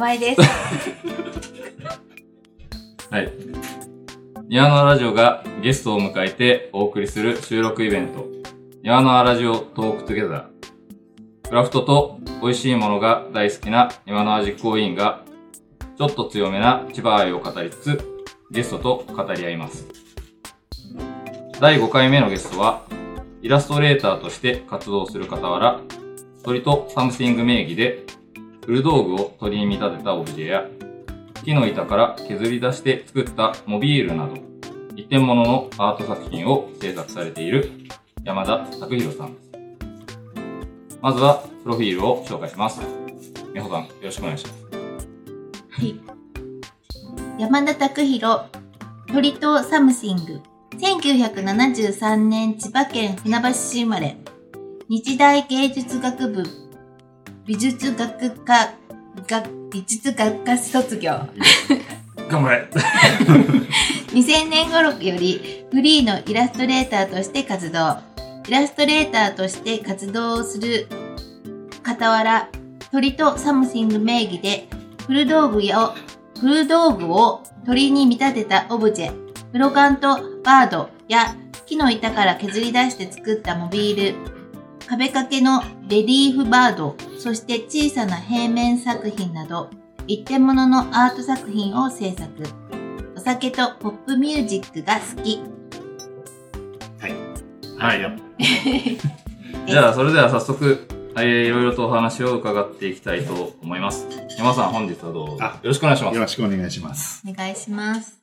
こんにちは、河合です。はい。庭のラジオがゲストを迎えてお送りする収録イベント、庭のラジオトークトゥゲザー。クラフトと美味しいものが大好きな庭の実行委員が、ちょっと強めな千葉愛を語りつつ、ゲストと語り合います。第5回目のゲストは、イラストレーターとして活動する傍ら、鳥とサムシング名義で、古道具を鳥に見立てたオブジェや、木の板から削り出して作ったモビールなど、一点物のアート作品を制作されている山田拓弘さんです。まずは、プロフィールを紹介します。美穂さん、よろしくお願いします。はい。山田拓弘、鳥とサムシング。1973年千葉県船橋市生まれ。日大芸術学部美術学科、が美術学科卒業。頑張れ 2000年頃よりフリーのイラストレーターとして活動。イラストレーターとして活動をする傍ら、鳥とサムシング名義で古道具や古道具を鳥に見立てたオブジェ、ブロカントバードや木の板から削り出して作ったモビール、壁掛けのレリーフバード、そして小さな平面作品など、一点物のアート作品を制作。お酒とポップミュージックが好き。はい。じゃあ、それでは早速、えー、いろいろとお話を伺っていきたいと思います。山さん、本日はどうぞ。あよろしくお願いしますよ。ろしくお願いします。お願いします。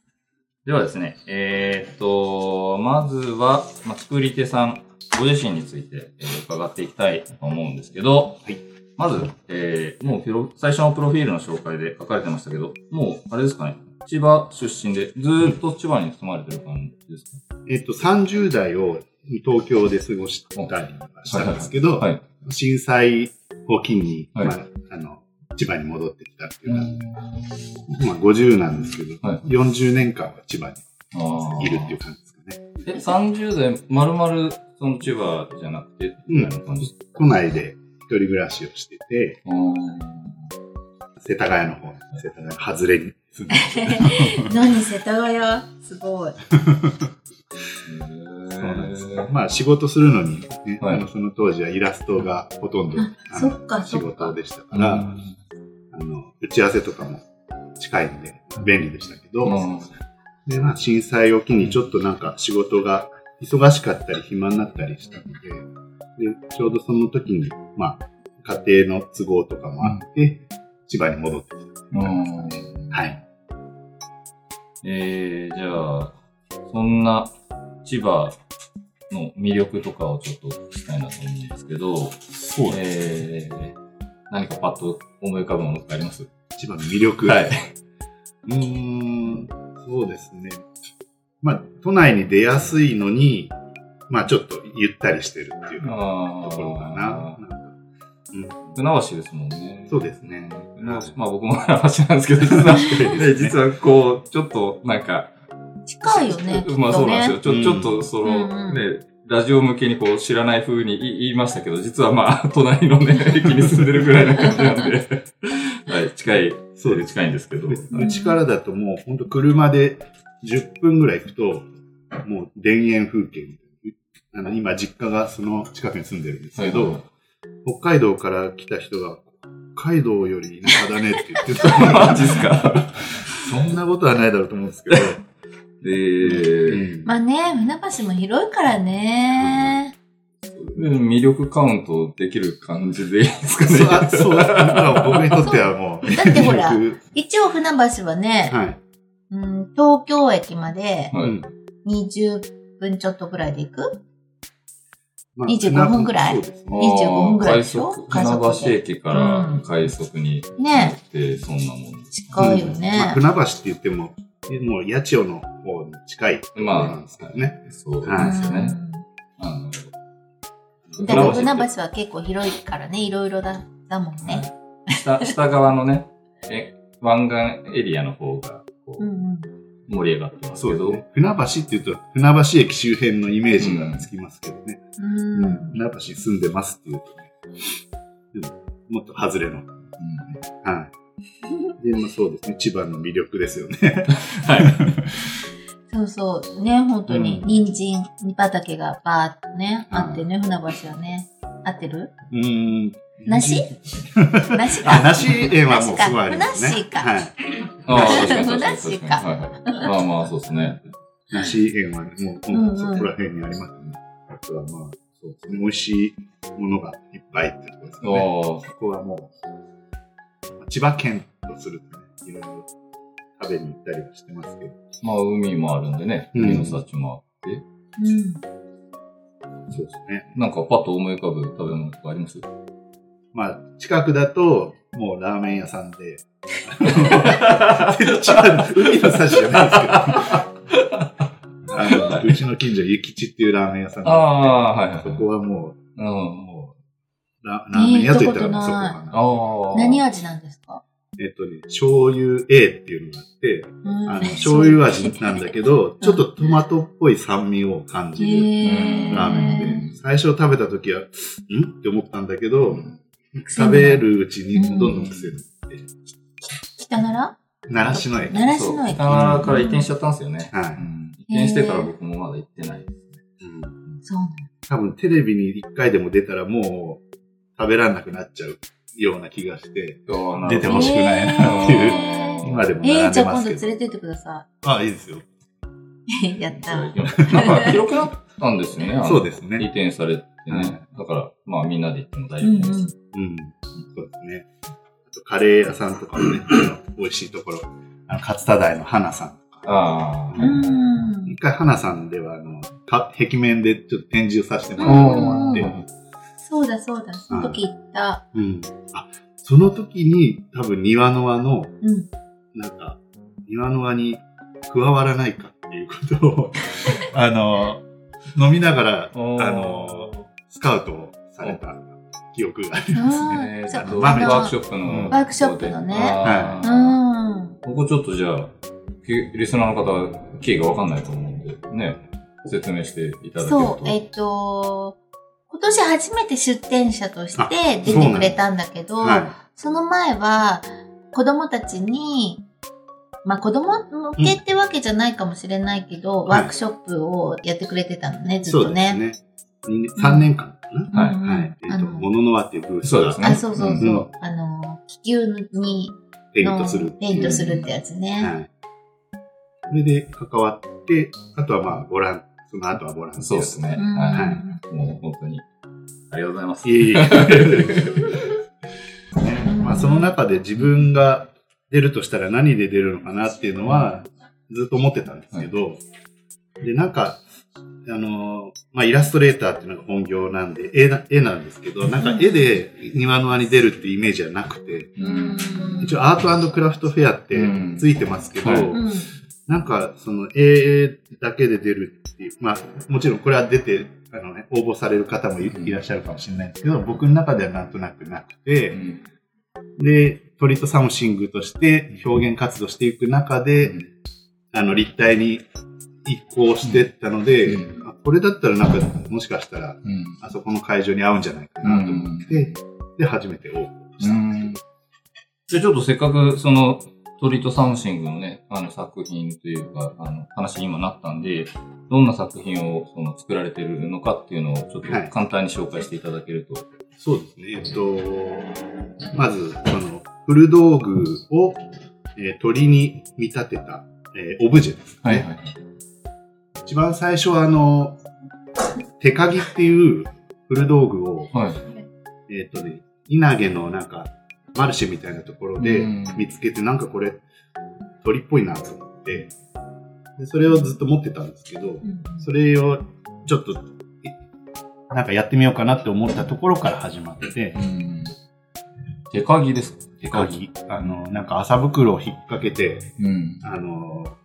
ではですね、えーっと、まずは、まあ、作り手さん、ご自身について、えー伺っていきたいと思うんですけど、はい。まず、えー、もう最初のプロフィールの紹介で書かれてましたけど、もう、あれですかね、千葉出身で、ずーっと千葉に住まれてる感じですか、えっと、30代を東京で過ごしたりはしたんですけど、はい。震災を機に、はい。まあ、あの、千葉に戻ってきたっていうか、まあ、50なんですけど、はい。40年間は千葉にいるっていう感じですかね。え、30代、まるまる、その千葉じゃなくて、みたいな感じ。ですか、都内で一人暮らしをしてて、世田谷の方、世田谷外れに住んで。何世田谷？すごい。そうなんですよ。まあ仕事するのに、ねはい。あのその当時はイラストがほとんど仕事でしたから、あの打ち合わせとかも近いんで便利でしたけど、うん。でまあ、震災を機にちょっとなんか仕事が忙しかったり暇になったりしたので、でちょうどその時に、まあ、家庭の都合とかもあって、千葉に戻ってきた。うんはい。えー、じゃあ、そんな千葉の魅力とかをちょっと聞きたいなと思うんですけど、そうえー、何かパッと思い浮かぶものとかあります？千葉の魅力。はい。うーん、そうですね。まあ、都内に出やすいのに、まあ、ちょっとゆったりしてるっていうあところかな。なんか船橋ですもんね。そうですね。船橋まあ僕も船橋なんですけど、実は、ね、実はこう、ちょっとなんか、近いよね。まあそうなんですよ。ちょ、うんちょっとその、ね、ラジオ向けにこう知らない風に言い言いましたけど、実はまあ、隣のね、駅に住んでるぐらいな感じなんで、はい、近い、そうです近いんですけど。ううちからだともう、本当車で10分ぐらい行くと、もう田園風景みたいな。あの、今、実家がその近くに住んでるんですけど、はいはい北海道から来た人が、北海道より田舎だねって言ってた。マジっすか？そんなことはないだろうと思うんですけど。えーうんまあね、船橋も広いからね。魅力カウントできる感じでいいですかね。そう、あそう、まあ僕にとってはもう。だってほら一応船橋はね、はい。うん、東京駅まではいうん20分ちょっとぐらいで行く？まあ25分ぐらい？ね。25分ぐらい快でしょ？速、快速で船橋駅から快速に乗ねって、そんなもん。近いよまあね。船橋って言っても、もう八千代の方に近いところなんですからね。そうではいすね。あのうんだから船橋は結構広いからね、いろいろだ、だもんね。下下側のね、え湾岸エリアの方がこううんうん。盛り上がってますけど、そうですね。船橋って言うと、船橋駅周辺のイメージがつきますけどね。うん。船橋に住んでますっていうとね、でももっと外れの。うんはい。で、まあそうですね。千葉の魅力ですよね。はい。そうそう。ね、本当に、うん人参畑がバーっとね、うんあってね、船橋はね。合ってる？うーん。梨？梨あ、か。梨園はもうすごいありますね。梨かはい。ああ、確かに確かにふなっ確かに。しーかはいはい。まあまあ、そうですね。梨園はもう、もうそこら辺にありますね。あとはまあ、そうですね。美味しいものがいっぱいってところですね。あここはもう、千葉県とするとね、いろいろ食べに行ったりはしてますけど。あ、まあ、海もあるんでね。うん海の幸もあって。うん。そうですね。なんか、パッと思い浮かぶ食べ物とかあります？まあ、近くだと、もうラーメン屋さんで、海の幸じゃないですけど、あの、うちの近所、ゆきちっていうラーメン屋さんがああ、はいはい。そこはもうん。う、もう、ララーメン屋と言ったらもうそこかな。何味なんですか？えっとね、醤油 A っていうのがあって、うん。あの、醤油味なんだけど、ちょっとトマトっぽい酸味を感じるラーメンで、最初食べた時は、ん？って思ったんだけど、食べるうちにどんどん癖になって、北なら習志野駅。習志野駅。北原から移転しちゃったんですよね。移転してから僕もまだ行ってない。うんそうなの。多分テレビに一回でも出たらもう食べられなくなっちゃうような気がして、出てほしくないなっていう今でもえー、並んじゃあ今度。連れてってくださあ、いいですよ。い。やった。なんか広くなったんですよね。そうです移ね。転されてはいね。だから、まあみんなで行っても大うんうん。丈夫です。うん。そうですね。あとカレー屋さんとかもね、美味しいところ。あの、勝田台の花さん。ああ。うん。一回花さんでは、あの、か壁面でちょっと展示をさせてもらったこともあって、そうだそうだ。その時行った。うん。あ、その時に多分庭の輪の、うん。なんか、庭の輪に加わらないかっていうことを、あの、飲みながら、あの、スカウトをされた記憶がありますね。ワークショップの。うんワークショップのねあーうん。ここちょっとじゃあ、きリスナーの方は経緯がわかんないと思うんで、ね、説明していただけると。そう、えっと、今年初めて出展者としあて出てくれたんだけど、はその前は子供たちに、まあ子供向けってわけじゃないかもしれないけど、はいワークショップをやってくれてたのね、い。そうずっとね。ですね。3年間かな？はいうんうんはい。えっと、あのものの輪っていうブースがそうですねあ、そうそうそう。うんあの、気球にペイントする。ペイントするってやつね。はい。それで関わって、あとはまあ、ボラン、その後はボランティア。そうですね。うんはいはいもう本当に。ありがとうございます。いえいえ。ねまあ、その中で自分が出るとしたら何で出るのかなっていうのは、ずっと思ってたんですけど、で、なんか、あの、まあ、イラストレーターっていうのが本業なんで、絵な絵なんですけど、なんか絵で庭の輪に出るってイメージはなくて、うん。一応アートクラフトフェアってついてますけど。なんか、その、絵だけで出るっていう、まあ、もちろんこれは出て、あのね、応募される方もいいらっしゃるかもしれないんですけど、僕の中ではなんとなくなくて、で、鳥とサムシングとして表現活動していく中で、あの、立体に移行してったので、うあこれだったらなんか、もしかしたら、うん。あそこの会場に合うんじゃないかなと思って、で、初めて応募したんですけど。じゃあちょっとせっかくその鳥とサムシングのね、あの作品というか、あの話に今なったんで、どんな作品をその作られてるのかっていうのをちょっとはい簡単に紹介していただけると。そうですね。えっと、まず、その、古道具を、えー鳥に見立てた、えーオブジェですね。はい。一番最初は、あの、手鍵っていう古道具を、はい。えっ、とね、稲毛のなんか、マルシェみたいなところでうん見つけて、なんかこれ、鳥っぽいなと思って、でそれをずっと持ってたんですけど、それをちょっと、いなんかやってみようかなって思ったところから始まって、うん。手鍵ですか？手鍵、あの、なんか麻袋を引っ掛けて、うん。あの、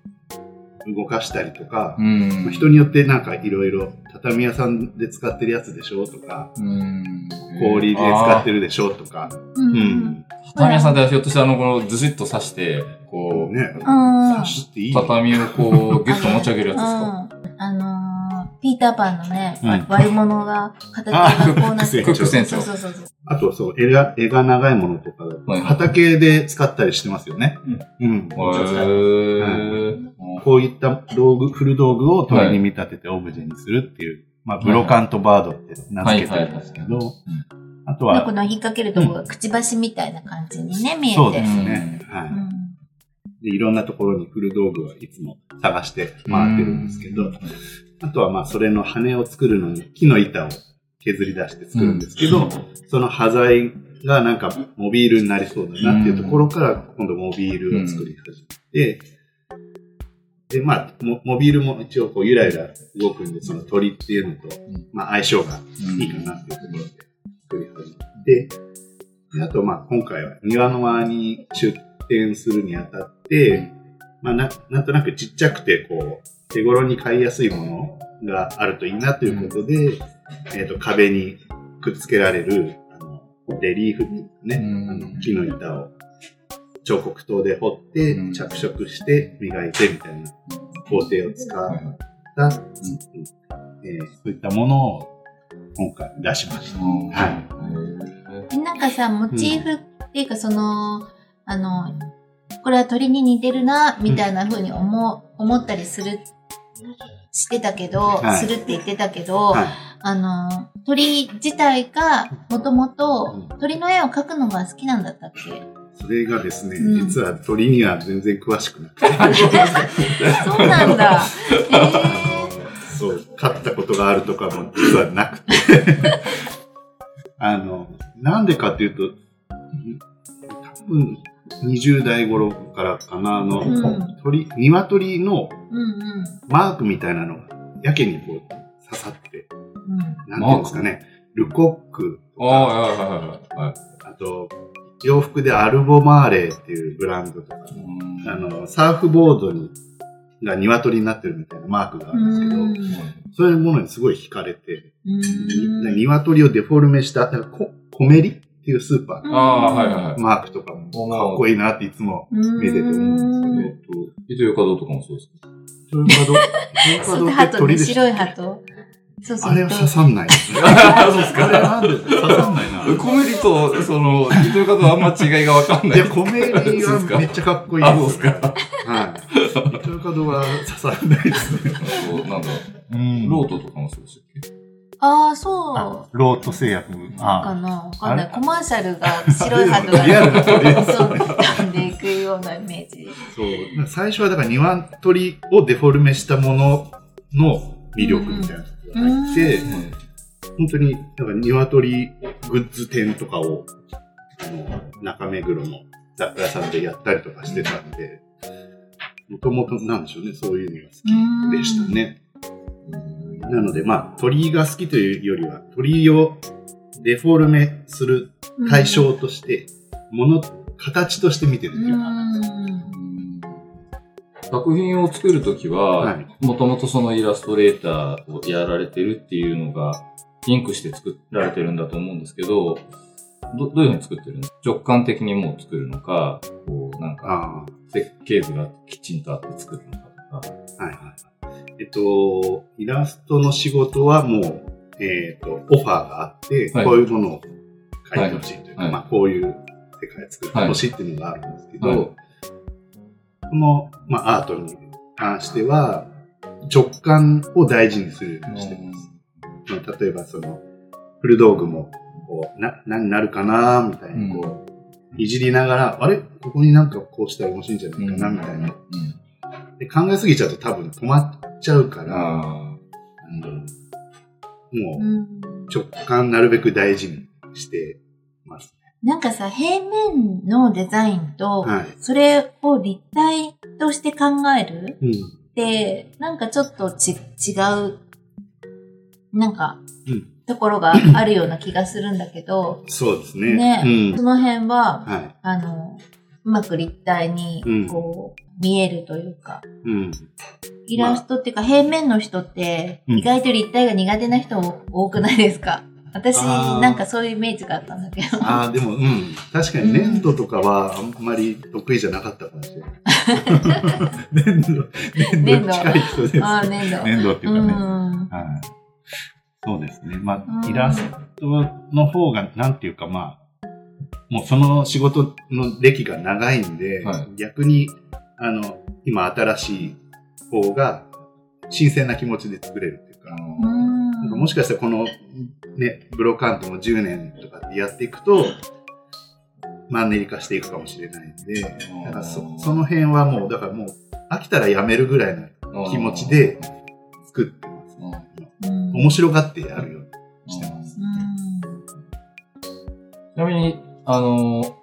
動かしたりとか、うん。まあ人によってなんかいろいろ、畳屋さんで使ってるやつでしょとか、うん。氷で使ってるでしょとか、うん。畳屋さんではひょっとしてあの、このずしっと刺して、こう、ね、うん刺していい畳をこう、ギュッと持ち上げるやつですか？あのーピーターパンのね、うん。悪者が、片手がこうなってあクック船長そうそうそう。あと、そう、絵が、絵が長いものとか畑で使ったりしてますよね。うん。へー。こういった道具、古道具を鳥に見立ててオブジェにするっていう、まあ、ブロカントバードって名付けてるんですけど、あとは、この引っ掛けるとこがくちばしみたいな感じにね、見えて。そうですね。はい。うんで、いろんなところに古道具はいつも探して回ってるんですけど、あとはまあそれの羽を作るのに木の板を削り出して作るんですけど、その端材がなんかモビールになりそうだなっていうところから今度モビールを作り始めて、で、まあ、モモビールも一応こうゆらゆら動くんで、その鳥っていうのと、まあ相性がいいかなっていうところで作り始めて、であとまあ今回は庭の間に出店するにあたって、まあななんとなくちっちゃくてこう手頃に買いやすいものがあるといいなということで、えっ、と壁にくっつけられるあのレリーフっていうかね、うん。あの木の板を彫刻刀で彫ってうん。着色して磨いてみたいな工程を使った、うん。えーそういったものを今回出しました。はい。でなんかさ、モチーフっていうか、その、あの、これは鳥に似てるな、みたいな風に思う、思ったりする、してたけど、はい。するって言ってたけど、はい。あの、鳥自体が、もともとうん、鳥の絵を描くのが好きなんだったっけ？それがですね、うん。実は鳥には全然詳しくなくて、そうなんだ。えあのそう、飼ったことがあるとかも実はなくて、あの、なんでかっていうと、多分20代頃からかな、あの、うん。鳥、鶏の。マークみたいなのがやけにこう刺さって、うん。なんていうんですかね、ルコックああ、はいはいはいはい。あと、洋服でアルボマーレーっていうブランドとか、あの、サーフボードに、が鶏になってるみたいなマークがあるんですけど、そういうものにすごい惹かれて、うん。に鶏をデフォルメした、なんかココメリっていうスーパーのああ、はいはいはい。マークとかもかっこいいなっていつも見てて思うんですけど、糸魚川とかもそうですか？トヨカド、トヨカドって鳥でし白い鳩？そうそう。あれは刺さんないですね。あそうですあれなんで刺さんないな。コメリと、その、糸魚川とあんま違いがわかんないい。や、コメリはめっちゃかっこいいあそうですかはい。トヨカドは刺さらないですね。そうなんだ。うんロートとかもそうでしたっけ？ああ、そう。ロート製薬。かなわかんない。コマーシャルが白い鳩が リアルな鳥ですそう、飛んでいくようなイメージ。そう。最初はだから鶏をデフォルメしたものの魅力みたいなところが入って、本当に、なんか鶏グッズ店とかを、あの、中目黒の雑貨屋さんでやったりとかしてたんで、もともとなんでしょうね、そういうのが好きでしたね。なので、まあ、鳥が好きというよりは、鳥をデフォルメする対象として、もの、形として見てるっていうか、作品を作るときはは、もともとそのイラストレーターをやられてるっていうのが、リンクして作られてるんだと思うんですけど、どどういうふうに作ってるの？直感的にもう作るのか、こう、なんか、あ設計図がきちんとあって作るのかとか。あ、はいはい。えっと、イラストの仕事はもう、えっと、オファーがあって、はい。こういうものを描いてほしいというか、はい。まあ、こういう世界を作ってほしいっていうのがあるんですけど、はい。この、まあ、アートに関しては、直感を大事にするようにしてます。まあ例えば、その、古道具も、こう、な、何になるかなみたいに、こう、いじりながら、あれ？ここになんかこうしたら面白いんじゃないかなみたいな。で考えすぎちゃうと多分止まっちゃうから、ああのもううん直感なるべく大事にしてます。なんかさ、平面のデザインと、はい。それを立体として考えるうん。って、なんかちょっとち違う、なんかうん、ところがあるような気がするんだけど、そうですね。ね、うん。その辺は、はい。あの、うまく立体にうん、こう、見えるというか、うん。イラストっていうか平面の人って、うん意外と立体が苦手な人多くないですか？私、あーなんかそういうイメージがあったんだけど。ああ、でも、うん。確かに粘土とかはあんまり得意じゃなかったかもしれない。粘土、粘土近い人です。ああ、粘土。粘土っていううかね。ん。はい。そうですね。まあ、うんイラストの方が、なんていうか、まあ、もうその仕事の歴が長いんで、はい逆に、あの、今新しい方が、新鮮な気持ちで作れるっていうか、うん。なんかもしかしたらこの、ね、ブロカントも10年とかでやっていくと、マンネリ化していくかもしれないんで、だからそその辺はもう、だからもう、飽きたらやめるぐらいの気持ちで作ってます。うん。面白がってやるようにしてます。ちなみに、あのー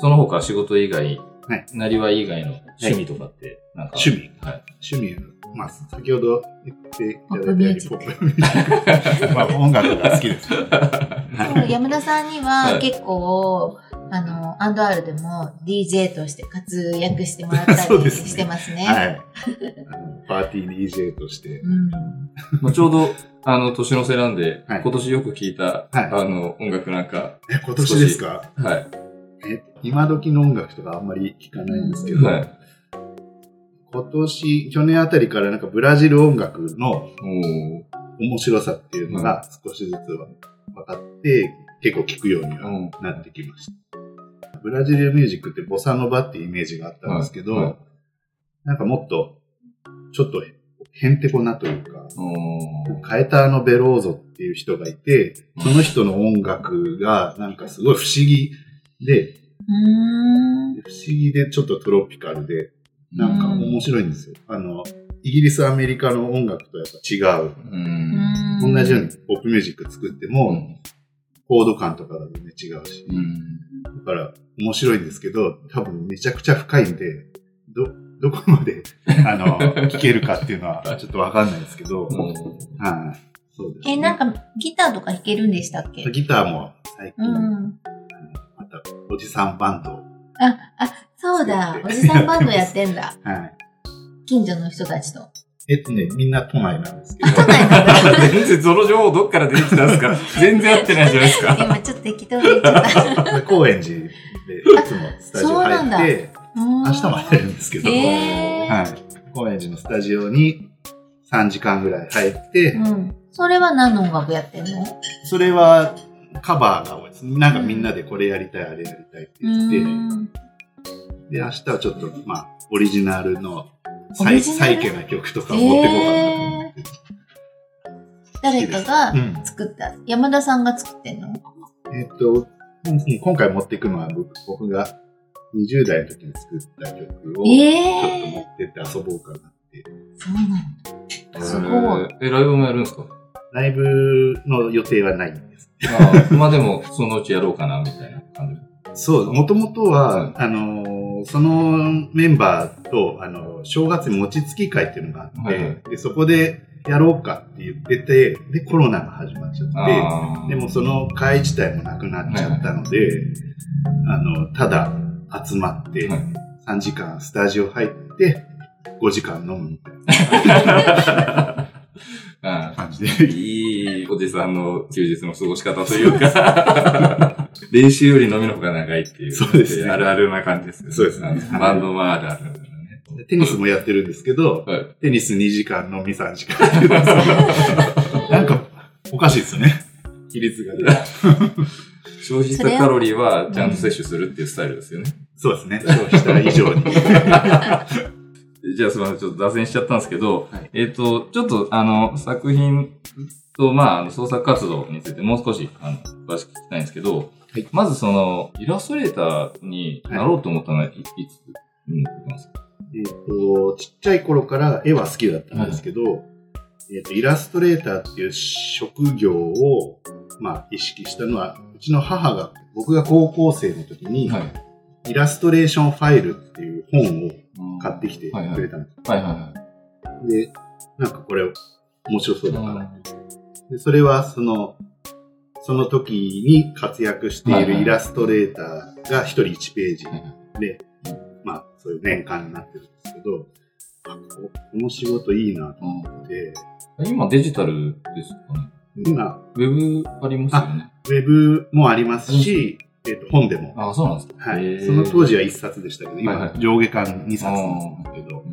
その他仕事以外、はいなりわい以外の趣味とかって、なんか、趣味はい。趣味、まあ、先ほど言っていただいたように、ポップミュージックポップミュージックまあ、音楽が好きです。そう山田さんにははい結構、あの、アンドアールでも DJ として活躍してもらったり してますね。はい。あのパーティー DJ として、うん。まあちょうど、あの、年の瀬なんで、はい今年よく聞いた、はいあの、音楽なんか、え、今年ですか？はい。え、今時の音楽とかあんまり聞かないんですけど、はい。今年、去年あたりからなんかブラジル音楽の面白さっていうのが少しずつは分かって、結構聞くようにはうんなってきました。ブラジルミュージックってボサノバっていうイメージがあったんですけど、はいはいなんかもっと、ちょっとへんてこなというか、カエターノ・ベローゾっていう人がいて、その人の音楽がなんかすごい不思議で。不思議でちょっとトロピカルで、なんか面白いんですよ。あの、イギリス、アメリカの音楽とやっぱ違う。うん。同じようにポップミュージック作っても、うんコード感とかが全然違うし。うん。だから面白いんですけど、多分めちゃくちゃ深いんで、ど、どこまで、あの、聞けるかっていうのはちょっとわかんないですけど、はい。そうです、ね。え、なんかギターとか弾けるんでしたっけ？ギターも最近、うん。また、おじさんバンドを、あ、あ、そうだ。おじさんバンドやってんだ。はい。近所の人たちと。えっとね、みんな都内なんですけど、都内なんだ。全然その情報どっから出てきたんですか？全然合ってないじゃないですか。今ちょっと適当に言っちゃった。で高円寺でいつもスタジオそうなんだ入って、明日も入るんですけど、えーはい。高円寺のスタジオに3時間ぐらい入って、うん。それは何の音楽やってんの？それはカバーが多い。なんかみんなでこれやりたい、あれやりたいってう言って、ーん。で、明日はちょっと、まあ、オリジナルのオサイリジナル？サイケな曲とかを持ってこうかなと思って。誰かがうん作った？山田さんが作ってんの？えっと、うん今回持っていくのは僕僕が20代の時に作った曲をちょっと持えってって遊ぼうかなって。そうなんだ。すごい。えー、ライブもやるんですか？ライブの予定はないんです。あーまあでも、そのうちやろうかな、みたいな感じ。そう、もともとは、はいあのーそのメンバーと、あの正月に餅つき会っていうのがあって、はいはい。で、そこでやろうかって言ってて、で、コロナが始まっちゃって、でもその会自体もなくなっちゃったので、あの、ただ集まって、はい。3時間スタジオ入って、5時間飲むみたいな いいおじさんの休日の過ごし方というか、練習より飲みの方が長いっていう。そうですねあるあるな感じですね。そうですねバンドもあるある。テニスもやってるんですけど、はい。テニス2時間、飲み3時間なんか、おかしいですよね。比率がね。消費したカロリーはちゃんと摂取するっていうスタイルですよね。そうですね。消費した以上に。じゃあすみません、ちょっと脱線しちゃったんですけど、はい。えっ、と、ちょっとあの、作品と、まああの、創作活動についてもう少し、あの、詳しく聞きたいんですけど、はい。まずその、イラストレーターになろうと思ったのは、い、いつ、うん、ますか？えっと、ちっちゃい頃から絵は好きだったんですけど、えっと、イラストレーターっていう職業を、まあ、意識したのは、うちの母が、僕が高校生の時に、はい。イラストレーションファイルっていう本を買ってきてくれたんです。はいはいはい。で、なんかこれ面白そうだから、うんでそれはその、その時に活躍しているイラストレーターが一人1ページで、まあ、そういう年間になってるんですけど、あここの仕事いいなと思って、今デジタルですかね。今、ウェブありますよね。ウェブもありますし、えっ、と、本でも。ああ、そうなんですか。はい。その当時は1冊でしたけど、今、はいはい上下巻2冊なんですけど、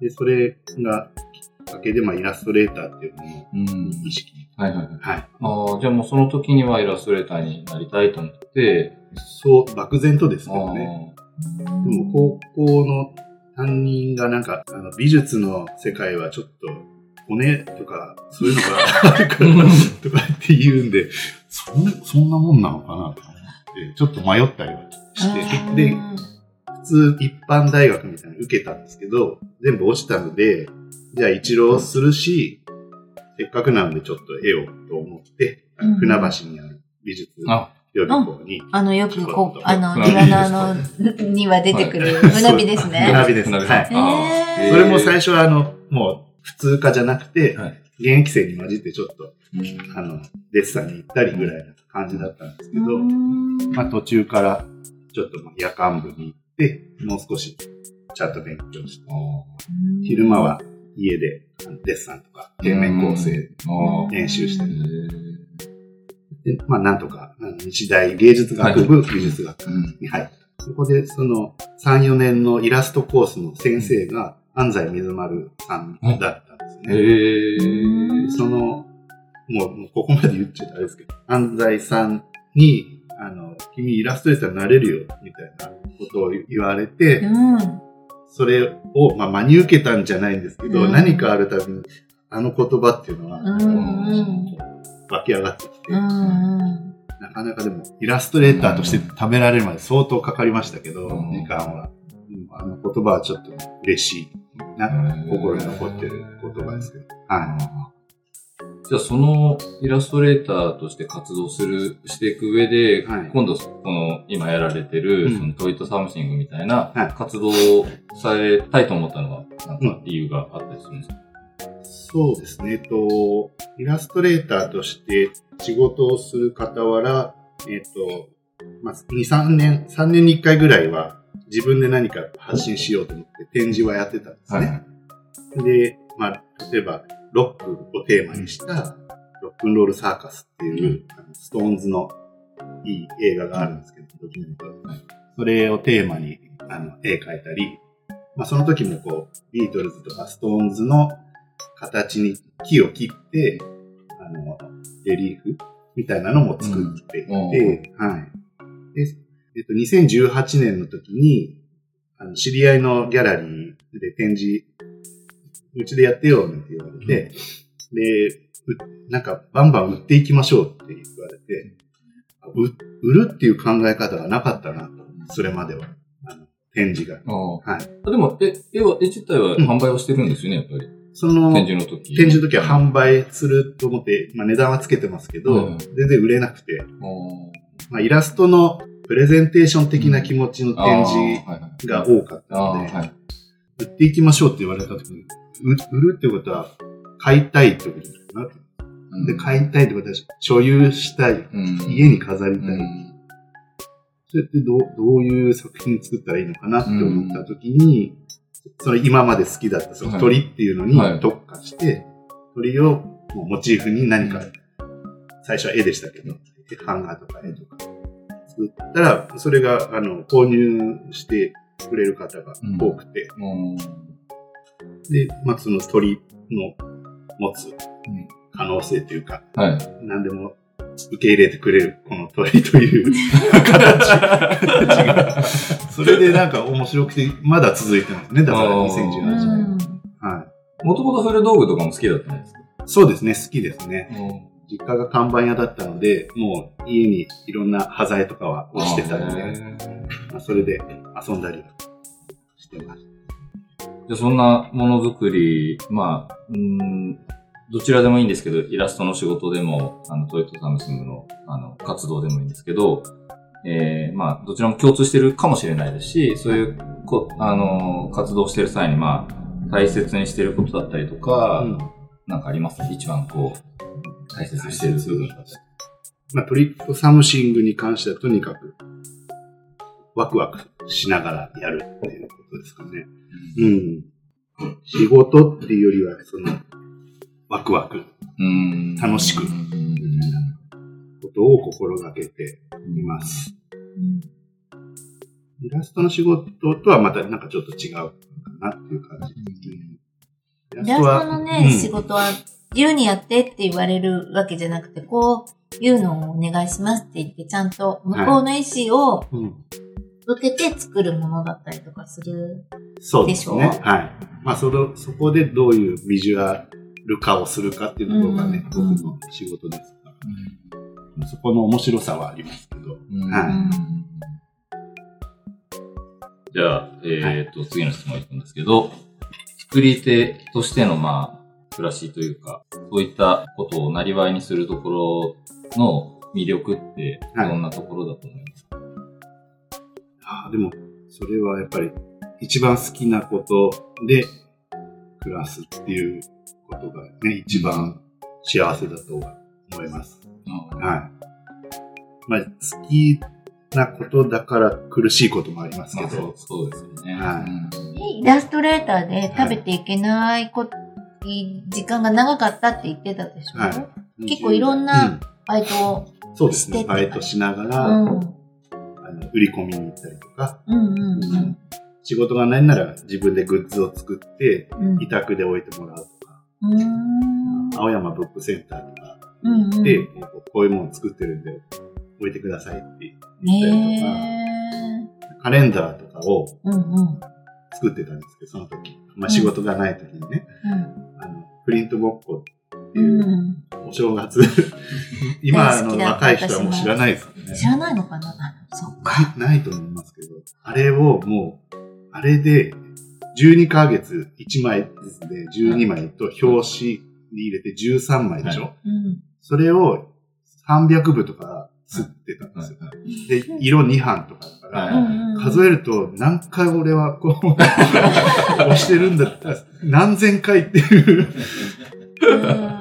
で、それがきっかけで、まあ、イラストレーターっていうものをうん。意識。はいはいはい。はい。ああ、じゃあもうその時にはイラストレーターになりたいと思って、そう、漠然とですけあどね。あ。でも、高校の担任がなんか、あの、美術の世界はちょっと、骨とか、そういうのがあるから、とかって言うんで、そんそんなもんなのかなとちょっと迷ったりはして、で、普通一般大学みたいなの受けたんですけど、全部落ちたので、じゃあ一浪するし、せっかくなのでちょっと絵をと思って、うん。船橋にある美術あ、予備校に、あの、よくこう、あの、庭のあの、には出てくる船火です船ね。火です。はい。それも最初はあの、もう普通科じゃなくて、はい現役生に混じってちょっと、あの、デッサンに行ったりぐらいな感じだったんですけど、まあ途中からちょっとまあ夜間部に行って、もう少しちゃんと勉強して、昼間は家でデッサンとか平面構成。練習してへで、まあなんとか、日大芸術学部美術学に入った。そこでその3、4年のイラストコースの先生が安西水丸さんだったね。へえ。その、もう、もうここまで言っちゃったあれですけど、安西さんに、あの、君イラストレーターになれるよ、みたいなことを言われて、うん。それを、まあ、真に受けたんじゃないんですけど、うん何かあるたびに、あの言葉っていうのは、湧き上がってきて、うんうん。なかなかでも、イラストレーターとして食べられるまで相当かかりましたけど、うん時間は。うんあの言葉はちょっと嬉しいな、心に残ってる言葉ですけど。はじゃあそのイラストレーターとして活動する、していく上で、はい今度この今やられてる、うんそのトイットサムシングみたいなはい活動をされたいと思ったのは、なんか理由があったりするんですか、い。そうですね。えっと、イラストレーターとして仕事をする傍ら、えっと、まあ、2、3年、3年に1回ぐらいは自分で何か発信しようと思って展示はやってたんですね。で、まあ、例えば、ロックをテーマにした、ロックンロールサーカスっていう、あのストーンズのいい映画があるんですけど、ドキュメント。それをテーマに、あの、絵描いたり、まあ、その時もこう、ビートルズとかストーンズの形に木を切って、あの、レリーフみたいなのも作っていて、うんはい。で、えっと、2018年の時に、あの、知り合いのギャラリーで展示、うちでやってよ、なんて言われて、で、うなんか、バンバン売っていきましょうって言われて、う売るっていう考え方がなかったなと、それまでは。あの展示が。はい。あでも、え、絵は、絵自体は販売をしてるんですよね、やっぱり。その、展示の時。展示の時は販売すると思って、まあ値段はつけてますけど、うん全然売れなくて、あまあイラストのプレゼンテーション的な気持ちのあ展示が多かったので、はい。売っていきましょうって言われた時に、う売るってことは、買いたいってことですかな。で、買いたいってことは、所有したい、うん。家に飾りたい。うん。それってどうどういう作品作ったらいいのかなって思った時に、その今まで好きだったその鳥っていうのにはい。特化して、鳥をもうモチーフに何か、最初は絵でしたけど、ハンガーとか絵とか作ったら、それが、あの、購入してくれる方が多くて、うんで、まあ、その鳥の持つ可能性というか、はい。何でも受け入れてくれるこの鳥という 形が、それでなんか面白くて、まだ続いてますね。だからあー2018う年。んはもともとフル道具とかも好きだったんですか？い。そうですね、好きですね。実家が看板屋だったので、もう家にいろんな端材とかは落ちてたので、まあ、それで遊んだりしてましじゃあそんなものづくり、まあ、うーん、どちらでもいいんですけど、イラストの仕事でも、あの、トイットサムシングの、あの、活動でもいいんですけど、えー、まあ、どちらも共通してるかもしれないですし、そういう、こあの、活動してる際に、まあ、大切にしてることだったりとた。か、うん。なんかあります？一番こう、大切にしてる部分。まあ、トリックサムシングに関してはとにかく、ワクワクしながらやるっていうことですかね。うん。仕事っていうよりは、その、ワクワクうん楽しくうんことを心がけています。イラストの仕事とはまたなんかちょっと違うかなっていう感じですね。イイラストのね、うん仕事は自由にやってって言われるわけじゃなくて、こういうのをお願いしますって言って、ちゃんと向こうの意思をうん受けて作るものだったりとかする。そうですね。でしょはい。まあその、そこでどういうビジュアル化をするかっていうところがね、うん僕の仕事ですから。そこの面白さはありますけど。うんはいうんじゃあ、えっ、と、次の質問いくんですけど、作り手としての、まあ、暮らしというか、そういったことをなりわいにするところの魅力って、はいどんなところだと思いますか、ああ、でも、それはやっぱり一番好きなことで暮らすっていうことがね、一番幸せだと思います。はい。まあ、好きなことだから苦しいこともありますけまあ、そうど、そうですよね。はいうんイラストレーターで食べていけないこ、時間が長かったって言ってたでしょ、はい結構いろんなバイトを。うんそうですね。バイトしながうら、ん。あの売り込みに行ったりとか、うんうん仕事がないなら自分でグッズを作って、うん。委託で置いてもらうとか、うん。うん青山ブックセンターとかうんうん。で、こういうもの作ってるんで、置いてくださいって言ったりとか、ねカレンダーとかを。作ってたんですけど、その時。まあ仕事がない時にね、あの、プリントごっこってうん。いううん。お正月、今の若い人はもう知らないですよね。知らないのかな？あそっか。ないと思いますけど、あれをもう、あれで、12ヶ月1枚ずつで12枚と表紙に入れて13枚でしょ、はうん。それを300部とか吸ってたんですよ。で、色2版とかだから。数えると何回俺はこう、押してるんだったら何千回っていう、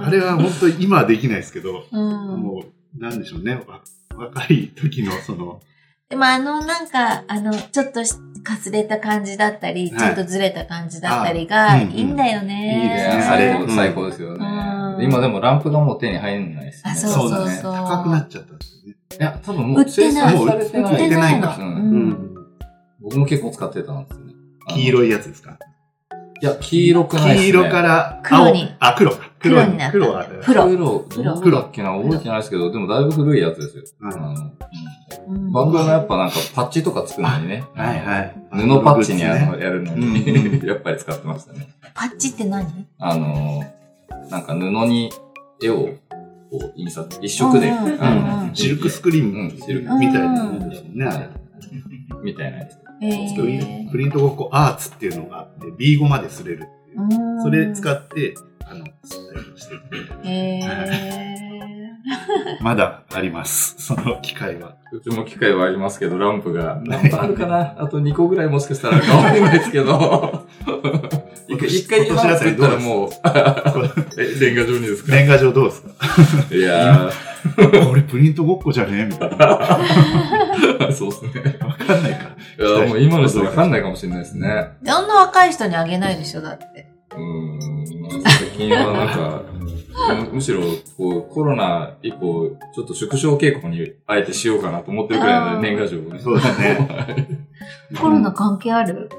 あれは本当に今はできないですけど、うん。もう、なんでしょうね、わ若い時のその、でもあのなんか、あの、ちょっとしかすれた感じだったり、はいちょっとずれた感じだったりが、いいんだよね。いいですねああれれ、最高ですよね。うん今でもランプがもう手に入んないですね。あそうそうだね、そう高くなっちゃった。いや、多分もう売ってない。生産されてない。売ってないかうんうん。うん。僕も結構使ってたんですよね。黄色いやつですか？いや、黄色くないですね。黄色から青黒に。あ、黒か。黒に。なった。黒は、黒。黒。黒。だっけな？覚えてないですけど、でもだいぶ古いやつですよ。バンドがやっぱなんかパッチとか作るのにね。はいはい。布パッチにあのねやるのうんうに、ん。やっぱり使ってましたね。パッチって何？あの、なんか布に絵をこう印刷、一色で、うんうんうんあのシルクスクリーンうん、シルクうんみたいな。もんですよね。あれみたいなやつ。えプリンプリントごっこアーツっていうのがあって、B5 まですれるっていう。それ使って、あの、吸ったりもしてて。え まだあります。その機会は。うちも機械はありますけど、ランプが。何個あるかなあと2個ぐらいもしかしたらあるかもしれないですけど。一回、一回今年あたり作ったらもう、え、レンガ状にですか？年賀状どうですか？いや これプリントごっこじゃねえみたいな。ー、そうですね。わかんないから。いや、もう今の人わかんないかもしれないですね。ー、あんな若い人にあげないでしょ、だって。うーん、最近はなんか、む むしろ、こう、コロナ以降、ちょっと縮小傾向にあえてしようかなと思ってるくらいの年賀状をね。そうだね。コロナ関係ある？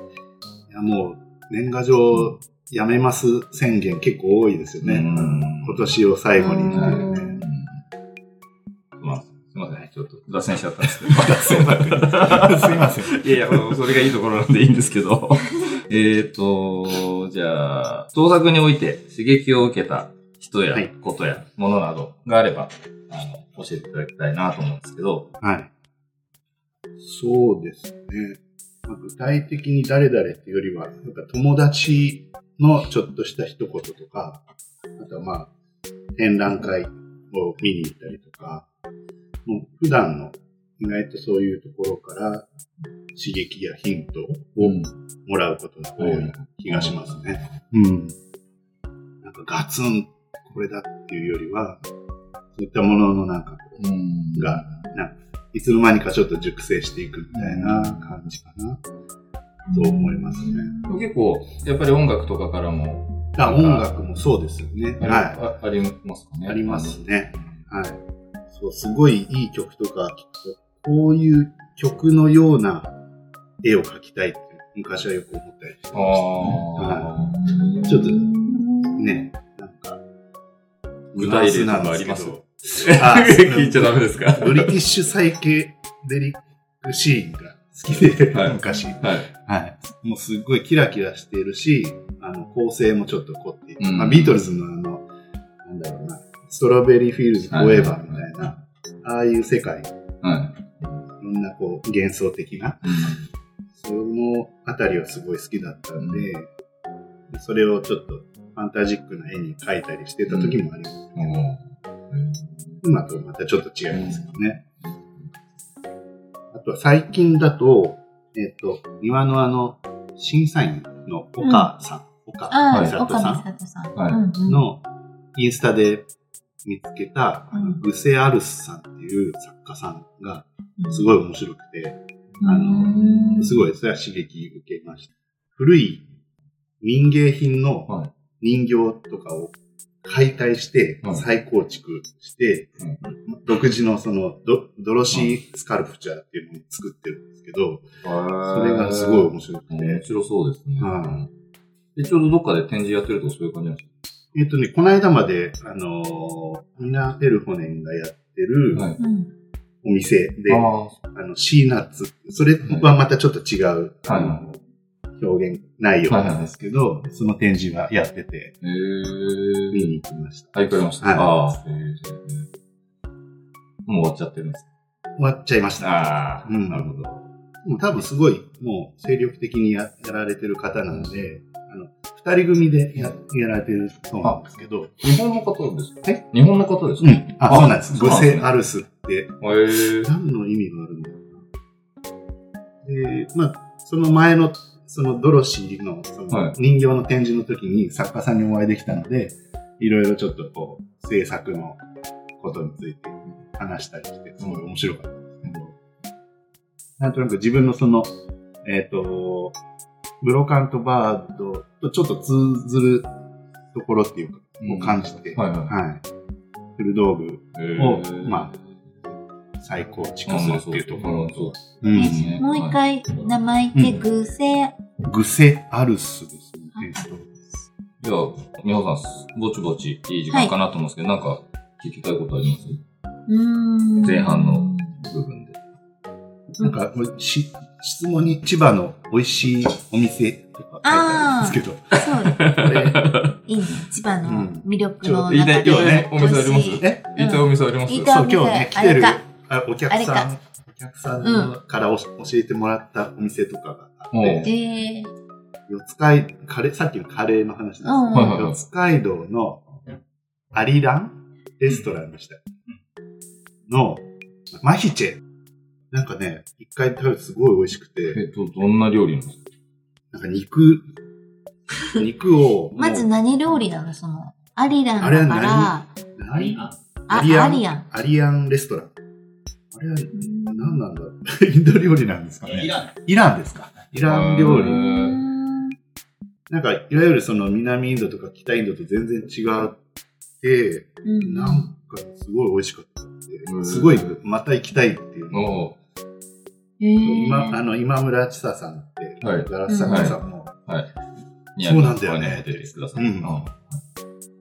いやもう、年賀状やめます宣言結構多いですよね。うん今年を最後に。うんうんまあ、すいませんね。ちょっと脱線しちゃったんですけど。すいません。すいません。いやいや、それがいいところなんでいいんですけど。えっと、じゃあ、創作において刺激を受けた人やはいことやものなどがあれば、あの、教えていただきたいなと思うんですけど。はい。そうですね。まあ具体的に誰々っていうよりは、なんか友達のちょっとした一言とか、あとはまあ、展覧会を見に行ったりとか、もう普段の意外とそういうところから刺激やヒントをもらうことが多い気がしますね。うん。なんかガツン、これだっていうよりは、そういったもののなんかこう、うんが、いつの間にかちょっと熟成していくみたいな感じかな。と思いますね。結構、やっぱり音楽とかからもあ音楽もそうですよね。はあありますかねい。ありますね。はい。そう、すごいいい曲とかと、こういう曲のような絵を描きたいって昔はよく思ったりしてあまあ。ちょっとした。ね。具体例とかあります。あ聞いちゃダメですか。ブリティッシュサイケデリックシーンが好きで、はい。昔。はい。はい。もうすっごいキラキラしているし、あの、構成もちょっっと凝っていて、うん。まあ、ビートルズのあの、なんだろうな、ストロベリーフィールズ・フォーエバーみたいな、ああいう世界、はい。いろんなこう、幻想的な、そのあたりはすごい好きだったんで、それをちょっとファンタジックな絵に描いたりしてた時もあります。うん。今とまたちょっと違いますけどね。あとは最近だと、えっ、と、庭のあの、審査員の岡さん、岡ああ、美里岡さん。のインスタで見つけた、あのうんグセアルスさんっていう作家さんがすい。ごい面白くて、あうんの、すごいそれは刺激受けました。古い民芸品のはい。人形とかを解体してはい再構築して、独自のそのドドロシースカルプチャーっていうのを作ってるんですけど、それがすごい面白くて、面白そうですね。はで、ちょうどどっかで展示やってるとかそういう感じなんですえっとね、この間まで、あのーミナ・ペルホネンがやってるかはい。うん。お店で、ああの、シーナッツ、それはまたちょっと違う、はい。あの表現内容なんですけど、その展示はやってて、へー。見に行きました。はい、わかりました。はいああ、もう終わっちゃってるんです終わっちゃいました。ああ、うんなるほど。もう多分すごい、もう精力的にややられてる方なので、あの、二人組でややられてるそうなんですけど、日本の方ですか？え？日本の方ですか？へうん。あ、あそうなんです。グセアルスって、え。何の意味があるんだろうな。で、まあ、その前の、そのドロシーのそはい。の人形の展示の時に作家さんにお会いできたので、いろいろちょっとこう、制作のことについて話したりして、すごい面白かったですけど、なんとなく自分のその、えっ、と、ブロカントバードとちょっと通ずるところっていうか、を感じて、はいはい。はい。古道具へをー。ま再構築するっていうところうんそううん。ですねもう一回名前言って、グセ、グセアルスですね。えっとじゃあ、皆さん、ぼちぼちいい時間かなと思うんですけど、なんか聞きたいことあります？うーん。前半の部分で。なんか、し質問に千葉の美味しいお店とか書いてあるんですけど、そういいね。千葉のうん。魅力の中で。今日ね、お店あります？え？言いたいお店あります？そう、今日ね、来てるあお客さん、お客さんのからおし教えてもらったお店とかがあって、えー、四街、カレー、さっきのカレーの話うんなんですけど、四街道のアリランレストランでした。の、マヒチェ。なんかね、一回食べてすごい美味しくて、えっと、どんな料理なんですかなんか肉、肉を、まず何料理なの？その、アリランあれはだから、アリアン。アリアンレストラン。あれはうん。何なんだろう。インド料理なんですかね。イラン。イランですか？イラン料理。なんか、いわゆるその南インドとか北インドと全然違って、うん。なんかすごい美味しかったすごいまた行きたいっていう。の今、あの、今村千沙さんって、はい。ガラス作家さんも、はい。そうなんだよね。うんあ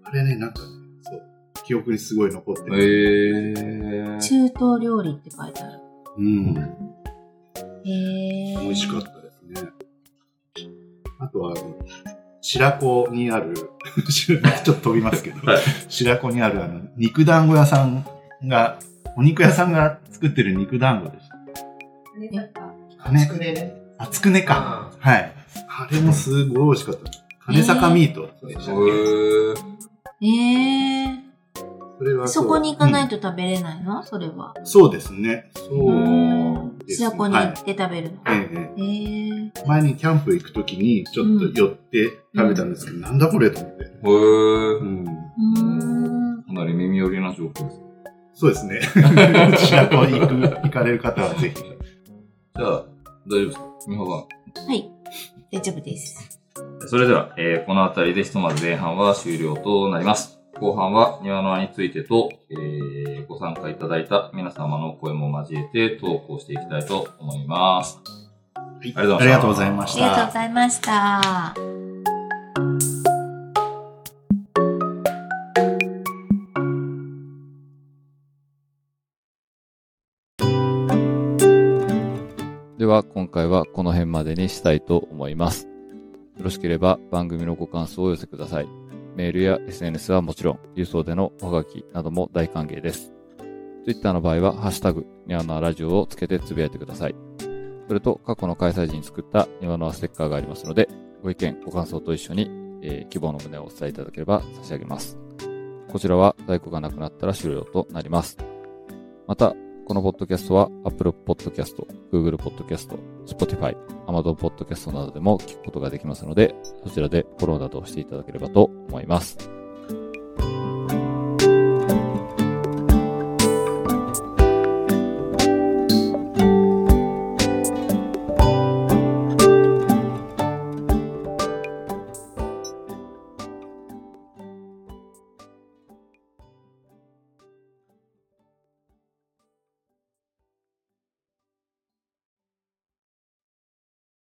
あれね、なんかね、記憶にすごい残ってへる。ー。中東料理って書いてある。うん。へー美味しかったですね。あとは、あの白子にある、ちょっと飛びますけど、はい白子にあるあの、肉団子屋さんが、お肉屋さんが作ってる肉団子でした。ねつくねね。あ、つくねか。はい。あれもすごい美味しかった。金坂ミートでしたっけ、へー。えー、それはうそこに行かないうんと食べれないの？それは。そうですね。そうですね。白子に行って食べるの？はいえええー、前にキャンプ行くときにちょっと寄って食べたんですけど、なんだこれと思って。へー。うん。うーん。かなり耳寄りな情報です。そうですね。白子行く、行かれる方はぜひ。じゃあ、大丈夫ですか？美穂さん。はい。大丈夫です。それでは、えーこの辺りでひとまず前半は終了となります。後半は庭の輪についてと、えーご参加いただいた皆様の声も交えて投稿していきたいと思います。はいありがとうございまあした。りがとうございました。では今回はこの辺までにしたいと思います。よろしければ番組のご感想をお寄せください。メールや SNS はもちろん、郵送でのおはがきなども大歓迎です。Twitter の場合は、ハッシュタグ、ニワノアラジオをつけてつぶやいてください。それと、過去の開催時に作ったニワノアステッカーがありますので、ご意見、ご感想と一緒に、えー希望の旨をお伝えいただければ差し上げます。こちらは在庫がなくなったら終了となります。また、このポッドキャストは Apple Podcast、Google Podcast、Spotify、Amazon Podcast などでも聞くことができますので、そちらでフォローなどをしていただければと思います。